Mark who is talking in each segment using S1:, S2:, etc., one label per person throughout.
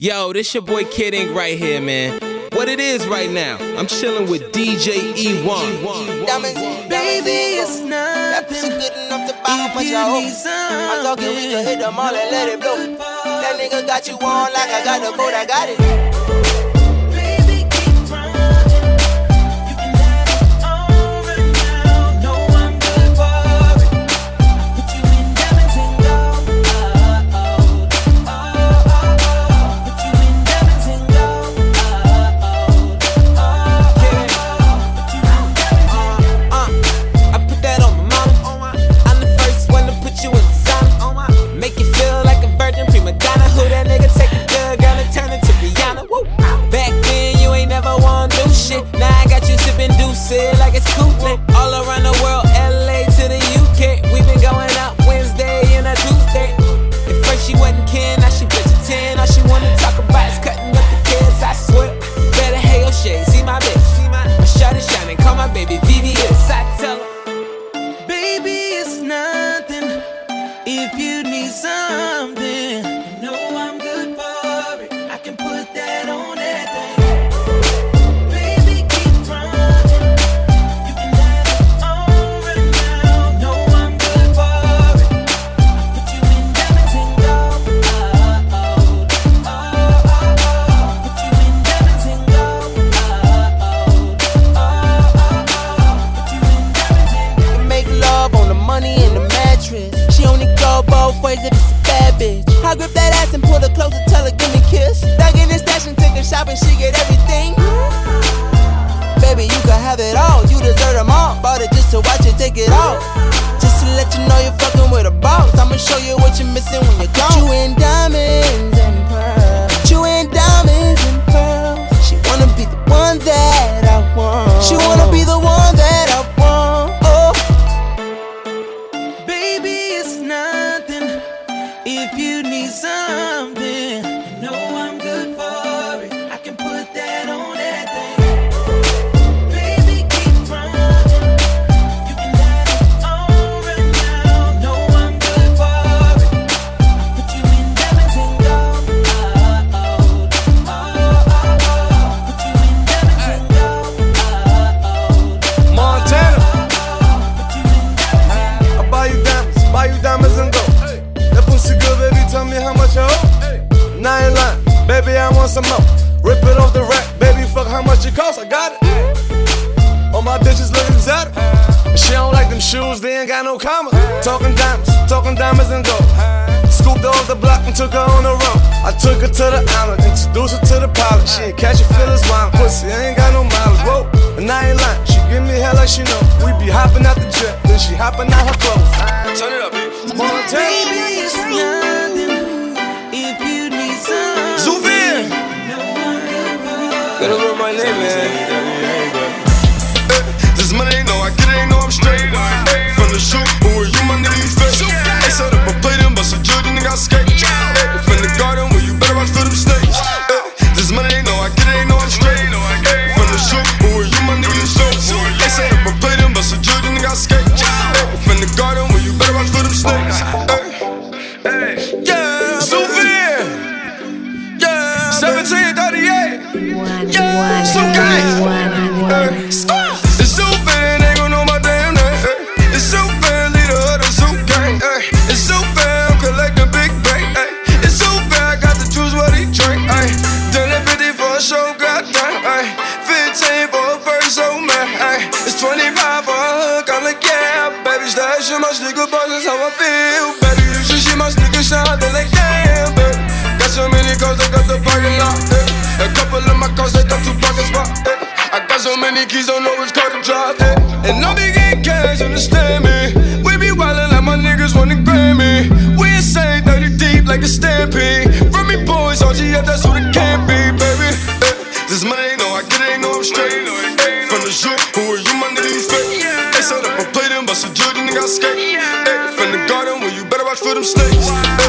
S1: Yo, this your boy Kid Ink right here, man. What it is right now, I'm chilling with DJ E1.
S2: Diamonds,
S3: baby, it's nothing.
S2: good enough to buy
S3: what
S2: y'all I'm talking, we can hit them all and let it blow. That nigga got you on like I got a boat, I got it. Like it's Kool-Aid. All around the world, I
S4: got it. All my bitches looking exotic. She don't like them shoes, they ain't got no comma. Talking diamonds, talking diamonds and gold. Scooped her off the block and took her on the road. I took her to the island, introduced her to the pilot. She ain't catch a feelings, wine pussy, I ain't got no mileage. Whoa, and I ain't lying. She give me hell like she know. We be hopping out the jet, then she hopping out her clothes. Turn it up, bitch. Montana.
S3: Pero some
S4: Judy, nigga, I skate. Hey, in the garden, Well, you better watch for them snakes. Hey, this money, ain't no, I get it, ain't no I'm straight. From the shoot, who are you, my nigga, the show? They say if I play them, but some Judy, nigga, I skate. Hey, in the garden, Well, you better watch for them snakes. Yeah, Sufjan, yeah, 1738, yeah, Sufjan. watch for them snakes.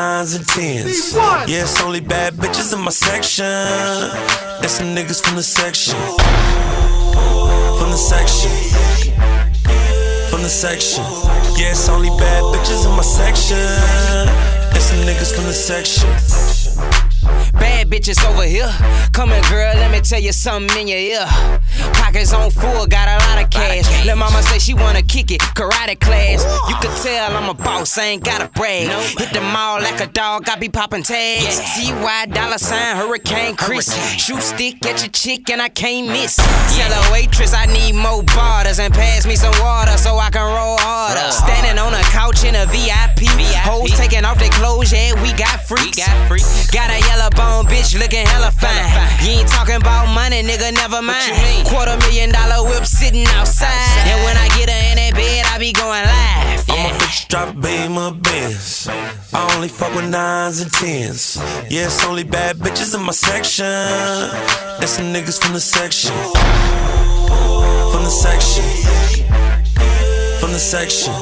S5: Nines and tens. Yeah, it's only bad bitches in my section. There's some niggas from the section. From the section. From the section. Yeah, it's only bad bitches in my section. There's some niggas from the section.
S6: Bad bitches over here. Come here, girl, let me tell you something in your ear. Pockets on full, got a lot of cash. Let mama say she wanna kick it, karate class. You could tell I'm a boss, I ain't gotta brag. Hit the mall like a dog, I be popping tags. Ty Dolla $ign, Hurricane Chris. Shoot stick at your chick and I can't miss. Tell a waitress I need more barters and pass me some water so I can roll harder. Standing on a couch in a VIP. Hoes taking off their clothes, yeah, we got freaks. Got a yellow bone bitch looking hella fine. You ain't talking about money, nigga, never mind. Quarter million dollar whip sitting outside. And when I get her in that bed, I be going live.
S5: I'm a
S6: Yeah.
S5: bitch drop beam of Benz. I only fuck with nines and tens. Yeah, it's only bad bitches in my section. There's some niggas from the section. From the section. From the section.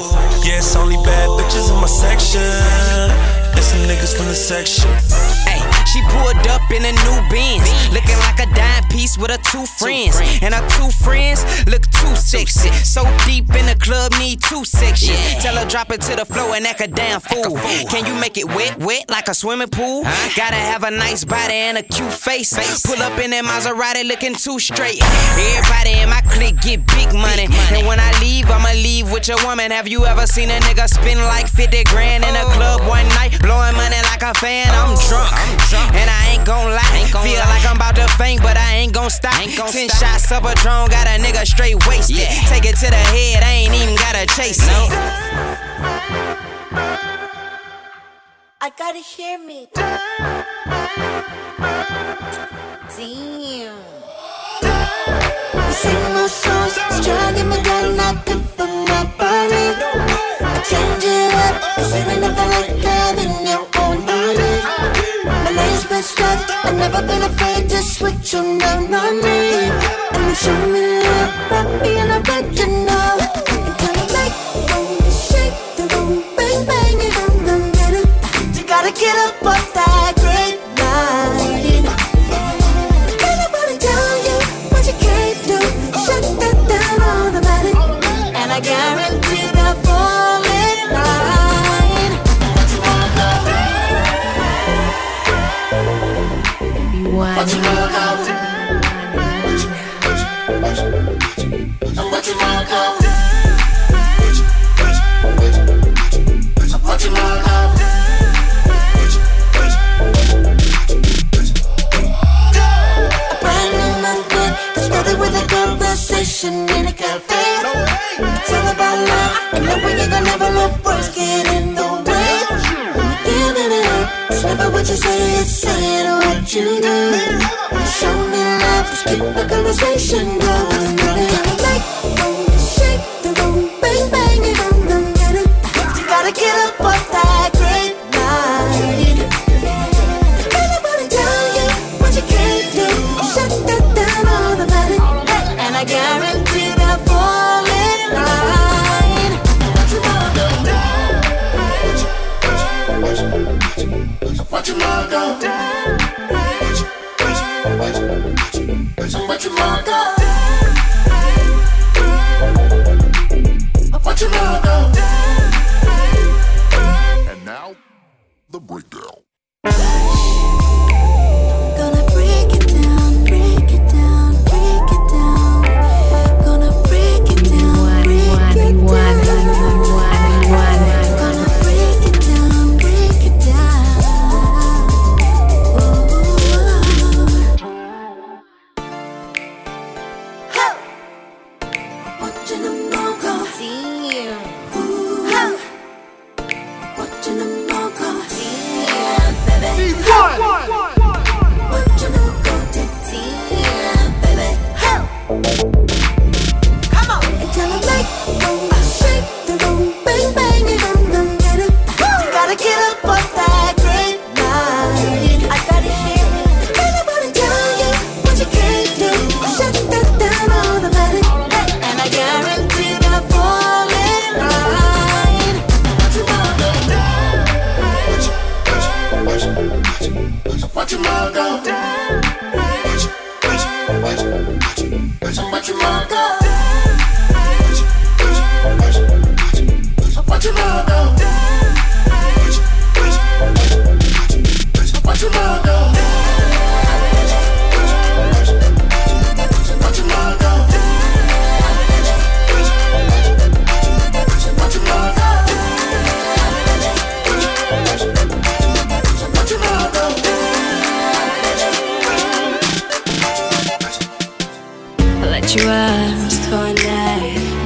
S5: Yeah, it's only bad bitches in my section. There's some niggas from the section.
S6: She pulled up in a new Benz, looking like a dime piece with her two friends. And her two friends look too sexy. So deep in the club, need two section. Tell her drop it to the floor and act a damn fool. Can you make it wet, wet like a swimming pool? Gotta have a nice body and a cute face. Pull up in that Maserati looking too straight. Everybody in my clique get big money. And when I leave, I'ma leave with your woman. Have you ever seen a nigga spend like 50 grand in a oh. club one night? Blowing money like a fan, I'm oh. drunk. And I ain't gon' lie. Feel like I'm about to faint, but I ain't gon' stop. Ten shots up a drone, got a nigga straight wasted. Take it to the head, I ain't even gotta chase it.
S7: I gotta hear me. Damn. You sing my songs, strong in my gun, not good for my body. I change it up, cause it ain't nothing like having your own body. My I've never been afraid to switch on down on me. And show me love, the light on, shake the room, bang bang, you run, get. You gotta get up off What you walk out? What you walk out? What you walk out? A brand new movement that started with a conversation in a cafe. It's all about love, and gonna never let words what you do. Show me love, just keep the conversation going.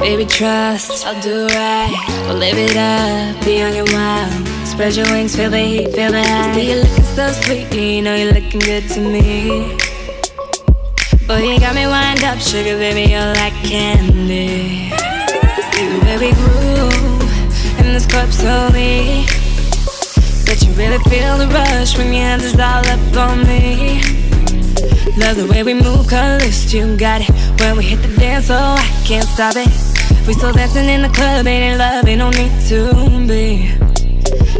S8: Baby, trust, I'll do right. We'll live it up, be on your wild. Spread your wings, feel the heat, feel the high. See you looking so sweet, you know you're looking good to me. Boy, you got me wind up, sugar baby, you're like candy. See the way we groove in this club slowly. But you really feel the rush when your hands is all up on me. Love the way we move, colors, you got it. When we hit the dance floor, I can't stop it. We still dancing in the club, ain't in love, ain't no need to be.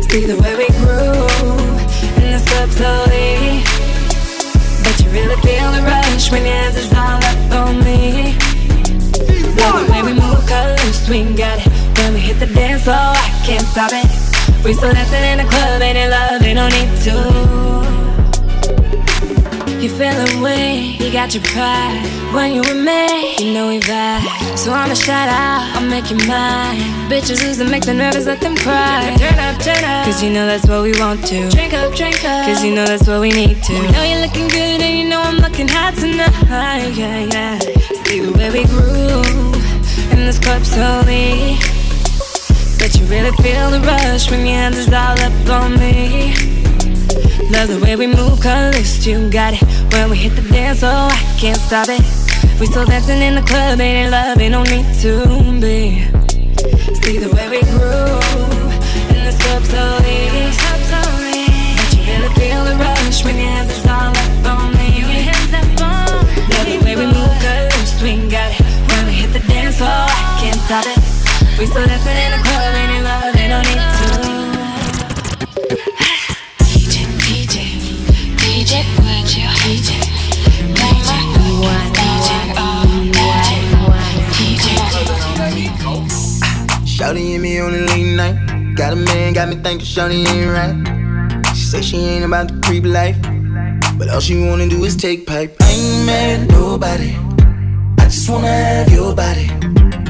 S8: See the way we groove in the club slowly. But you really feel the rush when your hands is all up on me. Love the way we move, colors, we got it. When we hit the dance floor, I can't stop it. We still dancing in the club, ain't in love, ain't no need to. Feeling weak, you got your pride. When you with me, you know we vibe. So I'ma shout out, I'll make you mine. Bitches lose losing, make them nervous, let them cry. Turn up, turn up, cause you know that's what we want to. Drink up, drink up, cause you know that's what we need to. You know you're looking good and you know I'm looking hot tonight. Yeah, yeah. See the way we groove in this club slowly. But you really feel the rush when your hands is all up on me. Love the way we move, colors, you got it. When we hit the dance floor, I can't stop it. We still dancing in the club, ain't in love, ain't no need to be. See the way we groove in the club slowly. But you really feel the rush when your hands is all up on me. Love the way we move, colors, we got it. When we hit the dance floor, I can't stop it. We still dancing in the club, ain't
S9: me thinking Shawty ain't right. She say she ain't about the creep life. But all she wanna do is take pipe. I ain't mad at nobody. I just wanna have your body.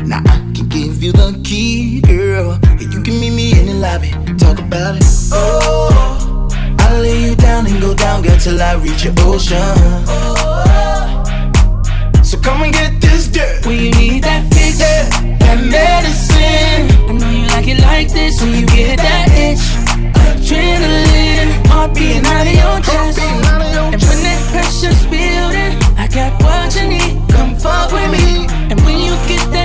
S9: Now I can give you the key, girl. And you can meet me in the lobby. Talk about it. Oh, I'll lay you down and go down, girl, till I reach your ocean. So come and get this dirt.
S2: When you need that fix, that medicine. I know you like it like this when you get that itch. Adrenaline, heart beating out of your chest. And when that pressure's building, I got what you need. Come fuck with me. And when you get that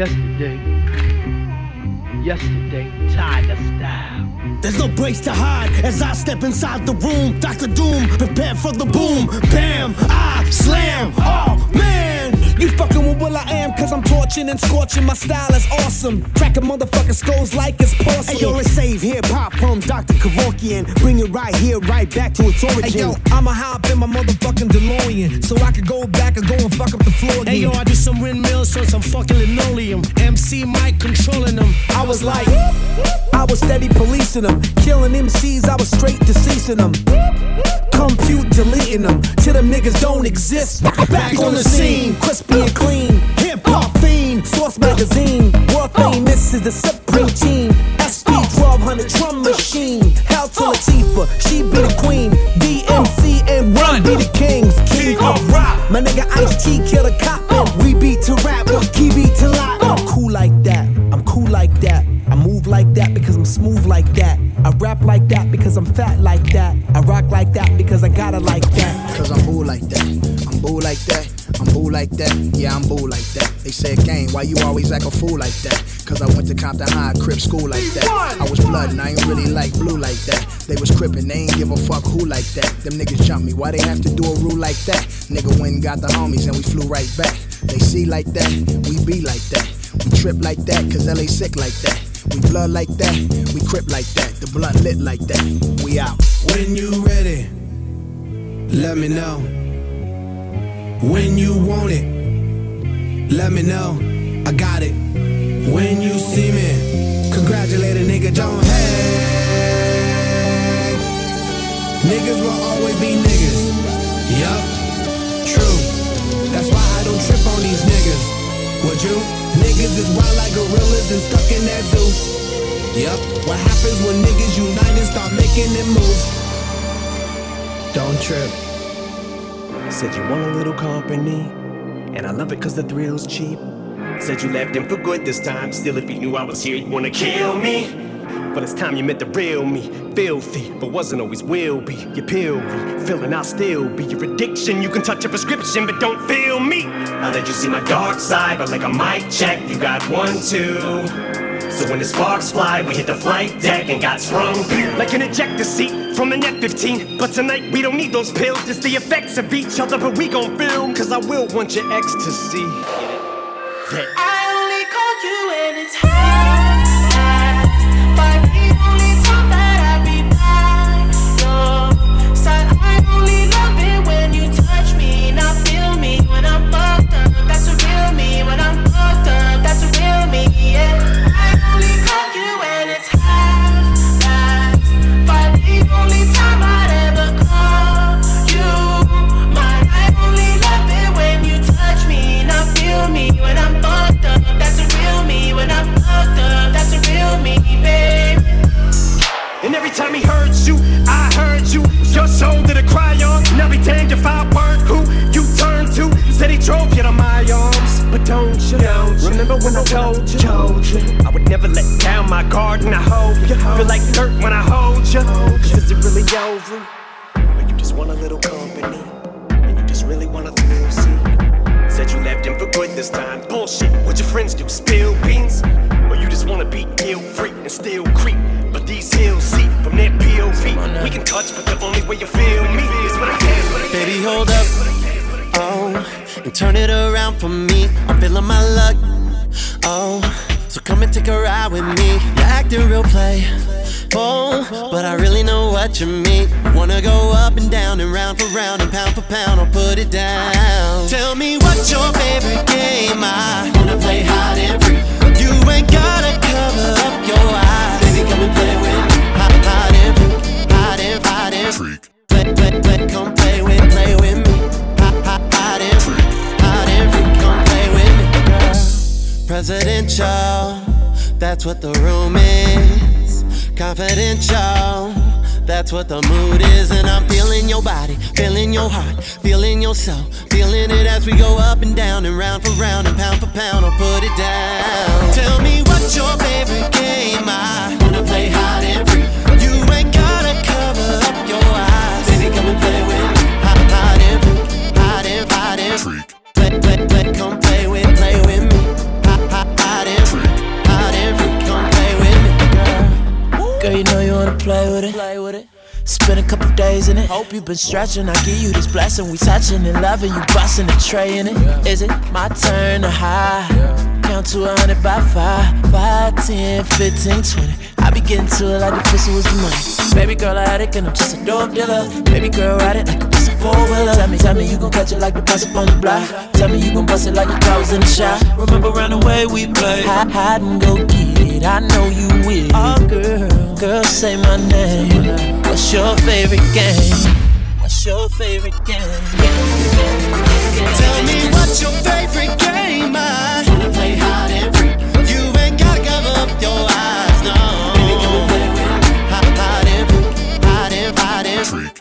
S10: Yesterday, yesterday,
S11: Tyler style.
S12: There's no breaks to hide as I step inside the room. Dr. Doom, prepare for the boom. Bam, I slam. Oh man,
S10: You fucking with will.i.am, cause I'm torching and scorching. My style is awesome. Cracking motherfucking skulls like it's porcelain.
S12: Hey yo, let's save hip hop from Dr. Kevorkian. Bring it right here, right back to its origin.
S10: Hey yo, I'ma hop in my motherfucking DeLorean so I could go back and go and fuck up the floor again.
S12: Hey yo, I do some windmills on some fucking linoleum. MC Mike controlling them.
S10: I was like, I was steady policing them, killing MCs. I was straight deceasing them. Compute deleting them till them niggas don't exist. Back on the scene, crispy and clean.
S12: Hip hop fiend.
S10: Source magazine, world famous is the supreme team. SP 1200 drum machine. Hell to Latifah, she be the queen. DMC and Run be the kings. King of rock. My nigga Ice T kill the cop. And we beat to rap, key beat to lock. I'm cool like that. I'm cool like that. I move like that because I'm smooth like that. Rap like that because I'm fat like that. I rock like that because I got it like that.
S13: Cause I'm bull like that. I'm bull like that. I'm bull like that. Yeah, I'm bull like that. They said, gang, why you always act a fool like that? Cause I went to Compton High, crib school like that. I was blood and I ain't really like blue like that. They was crippin', they ain't give a fuck who like that. Them niggas jump me, why they have to do a rule like that? Nigga went and got the homies and we flew right back. They see like that, we be like that. We trip like that, cause LA sick like that. We blood like that, we crip like that. The blunt lit like that. We out.
S10: When you ready, let me know. When you want it, let me know. I got it. When you see me, congratulate a nigga, don't hate. Niggas will always be niggas. Yup, true. That's why I don't trip on these niggas. Would you? Niggas is wild like gorillas and stuck in that zoo. Yup, what happens when niggas unite and start making them move? Don't trip.
S14: Said you want a little company, and I love it cause the thrill's cheap. Said you left him for good this time, still if he knew I was here, he'd wanna kill me. But it's time you met the real me, filthy, but wasn't always will be. You pill me, feeling I'll still be your addiction. You can touch a prescription, but don't feel me. I let you see my dark side, but like a mic check, you got one, two. So when the sparks fly, we hit the flight deck and got sprung. Like an ejector seat from an F-15. But tonight we don't need those pills, just the effects of each other, but we gon' film. Cause I will want your ecstasy.
S15: I only call you when it's hot. when I'm fucked up. That's real me, babe. And every time he heard you, I heard you. Your soul did a cry on. Now be
S14: damned if I weren't who you turned to. Said he drove you to my arms. But don't you, don't you remember when I told you, told you? I would never let down my guard and I hope you feel like dirt when I hold you. Cause is it really over? Or you just want a little company? And you just really wanna feel see? Him for good this time. Bullshit. What your friends do? Spill beans? Or you just wanna be guilt free and still creep? But these hills see from their POV. We can touch, but the only way you feel me is when I dance.
S16: Baby, hold up. Oh, and turn it around for me. I'm feeling my luck. Oh, so come and take a ride with me. You're acting real play. Oh, but I really know what you mean. Wanna go up and down and round for round and pound for pound, I'll put it down. Tell me what's your favorite game? I wanna play hide and freak. You ain't gotta cover up your eyes. Baby, come and play with me. Hide, hide and freak, hide and hide and freak. Play, play, play, come play with, play with me. Hide, hide, hide and freak, hide and freak. Come play with me, girl. Presidential, that's what the room is. Confidential, that's what the mood is. And I'm feeling your body, feeling your heart, feeling your soul, feeling it as we go up and down and round for round and pound for pound. I'll put it down. Tell me what's your favorite game? I wanna play hide and freak. You ain't gotta cover up your eyes. Baby, come and play with me. Hide, and freak, hide and hide and freak. Play, play, play, come play with girl.
S2: You know you wanna play with it. Play with it. Spend a couple days in it. Hope you've been stretching. I give you this blessing. We touching and loving. You busting the tray in it. Is it my turn to high? Count to a hundred by five, five, ten, fifteen, twenty. I be getting to it like the pussy was the money. Baby girl, I addict and I'm just a dope dealer. Baby girl, ride it like a piece of four wheeler. Tell me, tell me you gon' catch it like the bus up on the block. Tell me you gon' bust it like the car was in the shop. Remember around the way we played. Hide, hide and go get it. I know you will. Oh, girl, girl, say my name. What's your favorite game? What's your favorite game?
S16: Tell me what's your favorite game? Wanna play hide and. You ain't gotta cover up your eyes, no. Hide, and hide and hide and freak.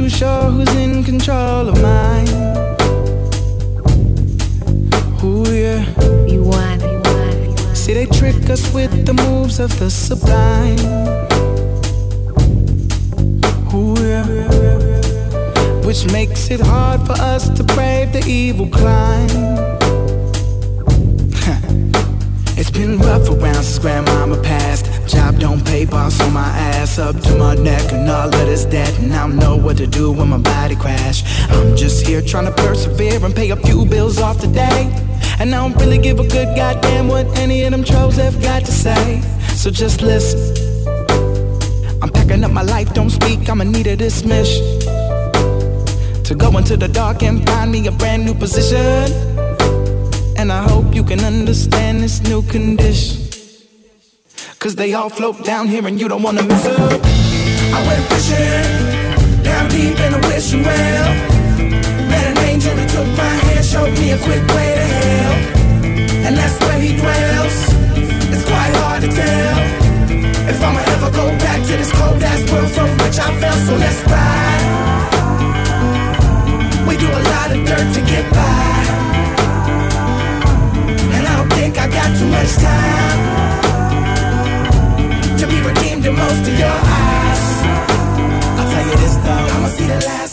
S9: Too sure who's in control of mine. Ooh, yeah.
S8: You want it, you want it, you want
S9: See, they trick us with the moves of the sublime. Ooh, yeah. Which makes it hard for us to brave the evil climb. It's been rough around since grandmama passed. Job don't pay, boss my ass up to my neck, and all of this debt. And I don't know what to do when my body crash. I'm just here trying to persevere and pay a few bills off today. And I don't really give a good goddamn what any of them trolls have got to say. So just listen. I'm packing up my life, don't speak, I'ma need a dismiss. To go into the dark and find me a brand new position. And I hope you can understand this new condition. Cause they all float down here and you don't wanna mess up. I went fishing, down deep in the wishing well. Met an angel who took my hand, showed me a quick way to hell. And that's where he dwells. It's quite hard to tell if I'ma ever go back to this cold ass world from which I fell. So let's ride. We do a lot of dirt to get by. And I don't think I got too much time most of your eyes. I'll tell you this though, I'ma see the last.